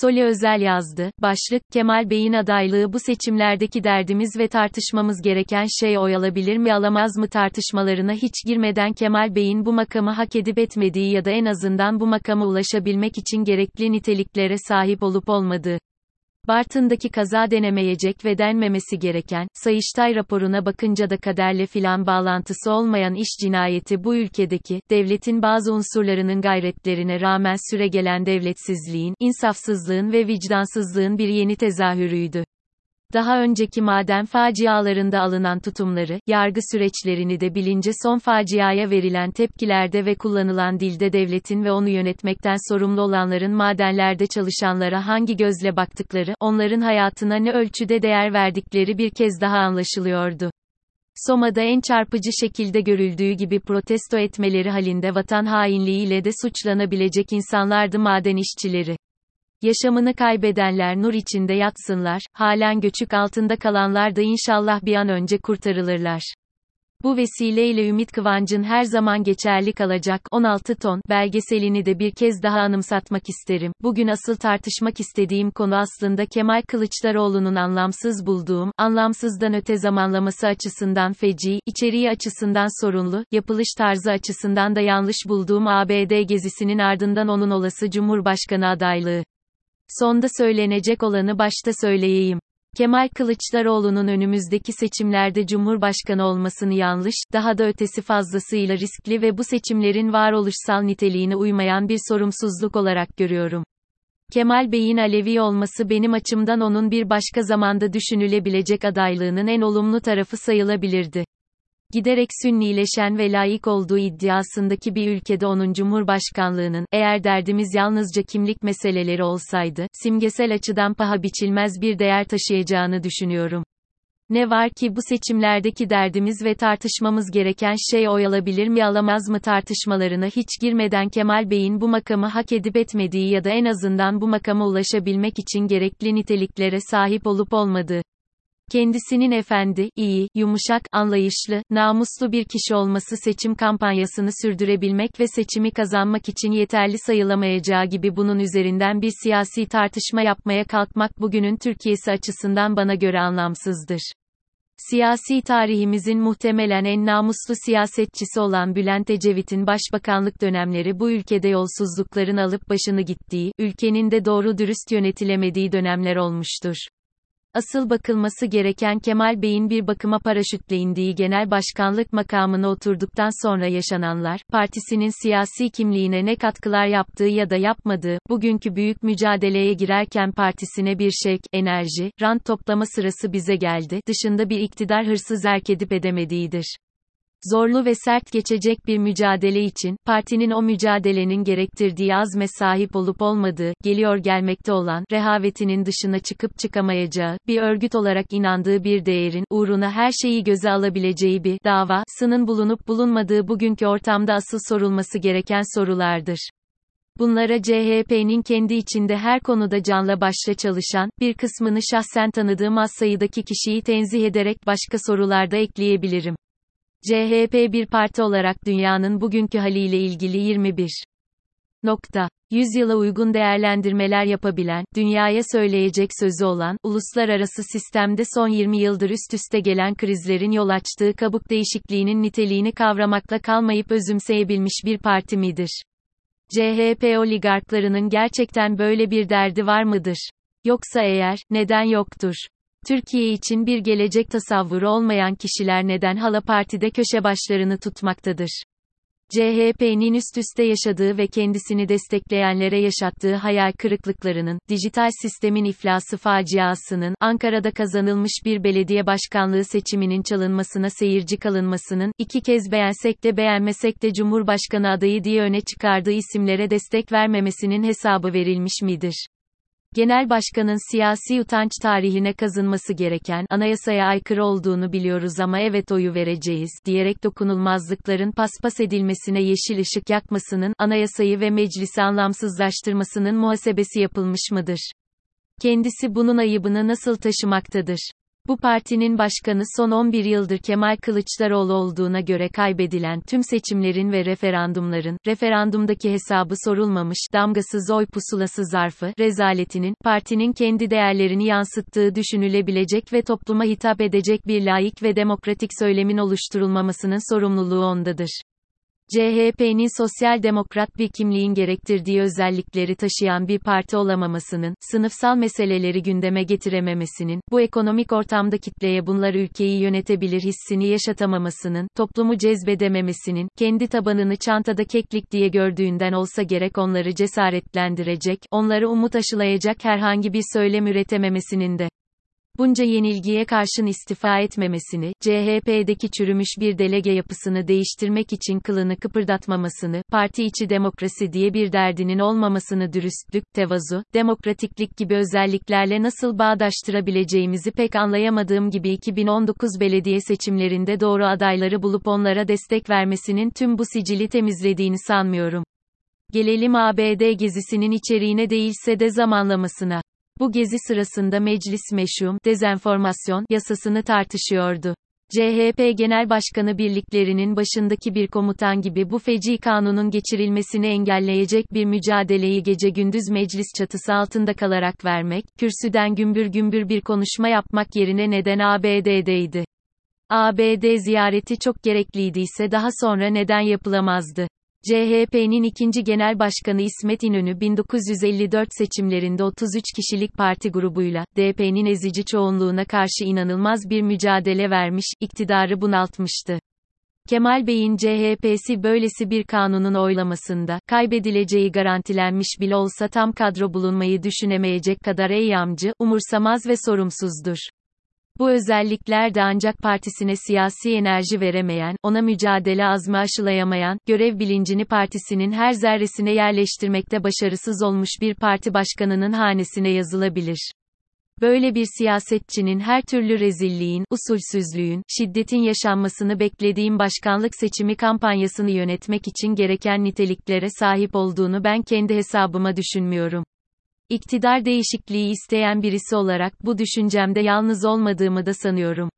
Soli Özel yazdı. Başlık, Kemal Bey'in adaylığı bu seçimlerdeki derdimiz ve tartışmamız gereken şey oy alabilir mi alamaz mı tartışmalarına hiç girmeden Kemal Bey'in bu makamı hak edip etmediği ya da en azından bu makama ulaşabilmek için gerekli niteliklere sahip olup olmadığı. Bartın'daki kaza denemeyecek ve denmemesi gereken, Sayıştay raporuna bakınca da kaderle filan bağlantısı olmayan iş cinayeti bu ülkedeki, devletin bazı unsurlarının gayretlerine rağmen süregelen devletsizliğin, insafsızlığın ve vicdansızlığın bir yeni tezahürüydü. Daha önceki maden facialarında alınan tutumları, yargı süreçlerini de bilince son faciaya verilen tepkilerde ve kullanılan dilde devletin ve onu yönetmekten sorumlu olanların madenlerde çalışanlara hangi gözle baktıkları, onların hayatına ne ölçüde değer verdikleri bir kez daha anlaşılıyordu. Soma'da en çarpıcı şekilde görüldüğü gibi protesto etmeleri halinde vatan hainliğiyle de suçlanabilecek insanlardı maden işçileri. Yaşamını kaybedenler nur içinde yatsınlar, halen göçük altında kalanlar da inşallah bir an önce kurtarılırlar. Bu vesileyle Ümit Kıvancın her zaman geçerli kalacak 16 ton belgeselini de bir kez daha anımsatmak isterim. Bugün asıl tartışmak istediğim konu aslında Kemal Kılıçdaroğlu'nun anlamsız bulduğum, anlamsızdan öte zamanlaması açısından feci, içeriği açısından sorunlu, yapılış tarzı açısından da yanlış bulduğum ABD gezisinin ardından onun olası Cumhurbaşkanı adaylığı. Sonda söylenecek olanı başta söyleyeyim. Kemal Kılıçdaroğlu'nun önümüzdeki seçimlerde Cumhurbaşkanı olmasını yanlış, daha da ötesi fazlasıyla riskli ve bu seçimlerin varoluşsal niteliğine uymayan bir sorumsuzluk olarak görüyorum. Kemal Bey'in Alevi olması benim açımdan onun bir başka zamanda düşünülebilecek adaylığının en olumlu tarafı sayılabilirdi giderek sünnileşen ve layık olduğu iddiasındaki bir ülkede onun cumhurbaşkanlığının, eğer derdimiz yalnızca kimlik meseleleri olsaydı, simgesel açıdan paha biçilmez bir değer taşıyacağını düşünüyorum. Ne var ki bu seçimlerdeki derdimiz ve tartışmamız gereken şey oy alabilir mi alamaz mı tartışmalarına hiç girmeden Kemal Bey'in bu makamı hak edip etmediği ya da en azından bu makama ulaşabilmek için gerekli niteliklere sahip olup olmadığı. Kendisinin efendi, iyi, yumuşak, anlayışlı, namuslu bir kişi olması seçim kampanyasını sürdürebilmek ve seçimi kazanmak için yeterli sayılamayacağı gibi bunun üzerinden bir siyasi tartışma yapmaya kalkmak bugünün Türkiye'si açısından bana göre anlamsızdır. Siyasi tarihimizin muhtemelen en namuslu siyasetçisi olan Bülent Ecevit'in başbakanlık dönemleri bu ülkede yolsuzlukların alıp başını gittiği, ülkenin de doğru dürüst yönetilemediği dönemler olmuştur. Asıl bakılması gereken Kemal Bey'in bir bakıma paraşütle indiği genel başkanlık makamına oturduktan sonra yaşananlar, partisinin siyasi kimliğine ne katkılar yaptığı ya da yapmadığı, bugünkü büyük mücadeleye girerken partisine bir şek, enerji, rant toplama sırası bize geldi, dışında bir iktidar hırsız erk edip edemediğidir zorlu ve sert geçecek bir mücadele için, partinin o mücadelenin gerektirdiği azme sahip olup olmadığı, geliyor gelmekte olan, rehavetinin dışına çıkıp çıkamayacağı, bir örgüt olarak inandığı bir değerin, uğruna her şeyi göze alabileceği bir, dava, sının bulunup bulunmadığı bugünkü ortamda asıl sorulması gereken sorulardır. Bunlara CHP'nin kendi içinde her konuda canla başla çalışan, bir kısmını şahsen tanıdığım az sayıdaki kişiyi tenzih ederek başka sorularda ekleyebilirim. CHP bir parti olarak dünyanın bugünkü haliyle ilgili 21 nokta. Yüzyıla uygun değerlendirmeler yapabilen, dünyaya söyleyecek sözü olan, uluslararası sistemde son 20 yıldır üst üste gelen krizlerin yol açtığı kabuk değişikliğinin niteliğini kavramakla kalmayıp özümseyebilmiş bir parti midir? CHP oligarklarının gerçekten böyle bir derdi var mıdır? Yoksa eğer, neden yoktur? Türkiye için bir gelecek tasavvuru olmayan kişiler neden hala partide köşe başlarını tutmaktadır? CHP'nin üst üste yaşadığı ve kendisini destekleyenlere yaşattığı hayal kırıklıklarının, dijital sistemin iflası faciasının, Ankara'da kazanılmış bir belediye başkanlığı seçiminin çalınmasına seyirci kalınmasının, iki kez beğensek de beğenmesek de Cumhurbaşkanı adayı diye öne çıkardığı isimlere destek vermemesinin hesabı verilmiş midir? Genel başkanın siyasi utanç tarihine kazınması gereken, anayasaya aykırı olduğunu biliyoruz ama evet oyu vereceğiz, diyerek dokunulmazlıkların paspas edilmesine yeşil ışık yakmasının, anayasayı ve meclisi anlamsızlaştırmasının muhasebesi yapılmış mıdır? Kendisi bunun ayıbını nasıl taşımaktadır? Bu partinin başkanı son 11 yıldır Kemal Kılıçdaroğlu olduğuna göre kaybedilen tüm seçimlerin ve referandumların, referandumdaki hesabı sorulmamış, damgasız oy pusulası zarfı, rezaletinin, partinin kendi değerlerini yansıttığı düşünülebilecek ve topluma hitap edecek bir layık ve demokratik söylemin oluşturulmamasının sorumluluğu ondadır. CHP'nin sosyal demokrat bir kimliğin gerektirdiği özellikleri taşıyan bir parti olamamasının, sınıfsal meseleleri gündeme getirememesinin, bu ekonomik ortamda kitleye bunlar ülkeyi yönetebilir hissini yaşatamamasının, toplumu cezbedememesinin, kendi tabanını çantada keklik diye gördüğünden olsa gerek onları cesaretlendirecek, onları umut aşılayacak herhangi bir söylem üretememesinin de bunca yenilgiye karşın istifa etmemesini, CHP'deki çürümüş bir delege yapısını değiştirmek için kılını kıpırdatmamasını, parti içi demokrasi diye bir derdinin olmamasını dürüstlük, tevazu, demokratiklik gibi özelliklerle nasıl bağdaştırabileceğimizi pek anlayamadığım gibi 2019 belediye seçimlerinde doğru adayları bulup onlara destek vermesinin tüm bu sicili temizlediğini sanmıyorum. Gelelim ABD gezisinin içeriğine değilse de zamanlamasına. Bu gezi sırasında meclis meşhum, dezenformasyon, yasasını tartışıyordu. CHP Genel Başkanı birliklerinin başındaki bir komutan gibi bu feci kanunun geçirilmesini engelleyecek bir mücadeleyi gece gündüz meclis çatısı altında kalarak vermek, kürsüden gümbür gümbür bir konuşma yapmak yerine neden ABD'deydi? ABD ziyareti çok gerekliydi daha sonra neden yapılamazdı? CHP'nin ikinci genel başkanı İsmet İnönü 1954 seçimlerinde 33 kişilik parti grubuyla, DP'nin ezici çoğunluğuna karşı inanılmaz bir mücadele vermiş, iktidarı bunaltmıştı. Kemal Bey'in CHP'si böylesi bir kanunun oylamasında, kaybedileceği garantilenmiş bile olsa tam kadro bulunmayı düşünemeyecek kadar eyyamcı, umursamaz ve sorumsuzdur. Bu özellikler de ancak partisine siyasi enerji veremeyen, ona mücadele azmi aşılayamayan, görev bilincini partisinin her zerresine yerleştirmekte başarısız olmuş bir parti başkanının hanesine yazılabilir. Böyle bir siyasetçinin her türlü rezilliğin, usulsüzlüğün, şiddetin yaşanmasını beklediğim başkanlık seçimi kampanyasını yönetmek için gereken niteliklere sahip olduğunu ben kendi hesabıma düşünmüyorum. İktidar değişikliği isteyen birisi olarak bu düşüncemde yalnız olmadığımı da sanıyorum.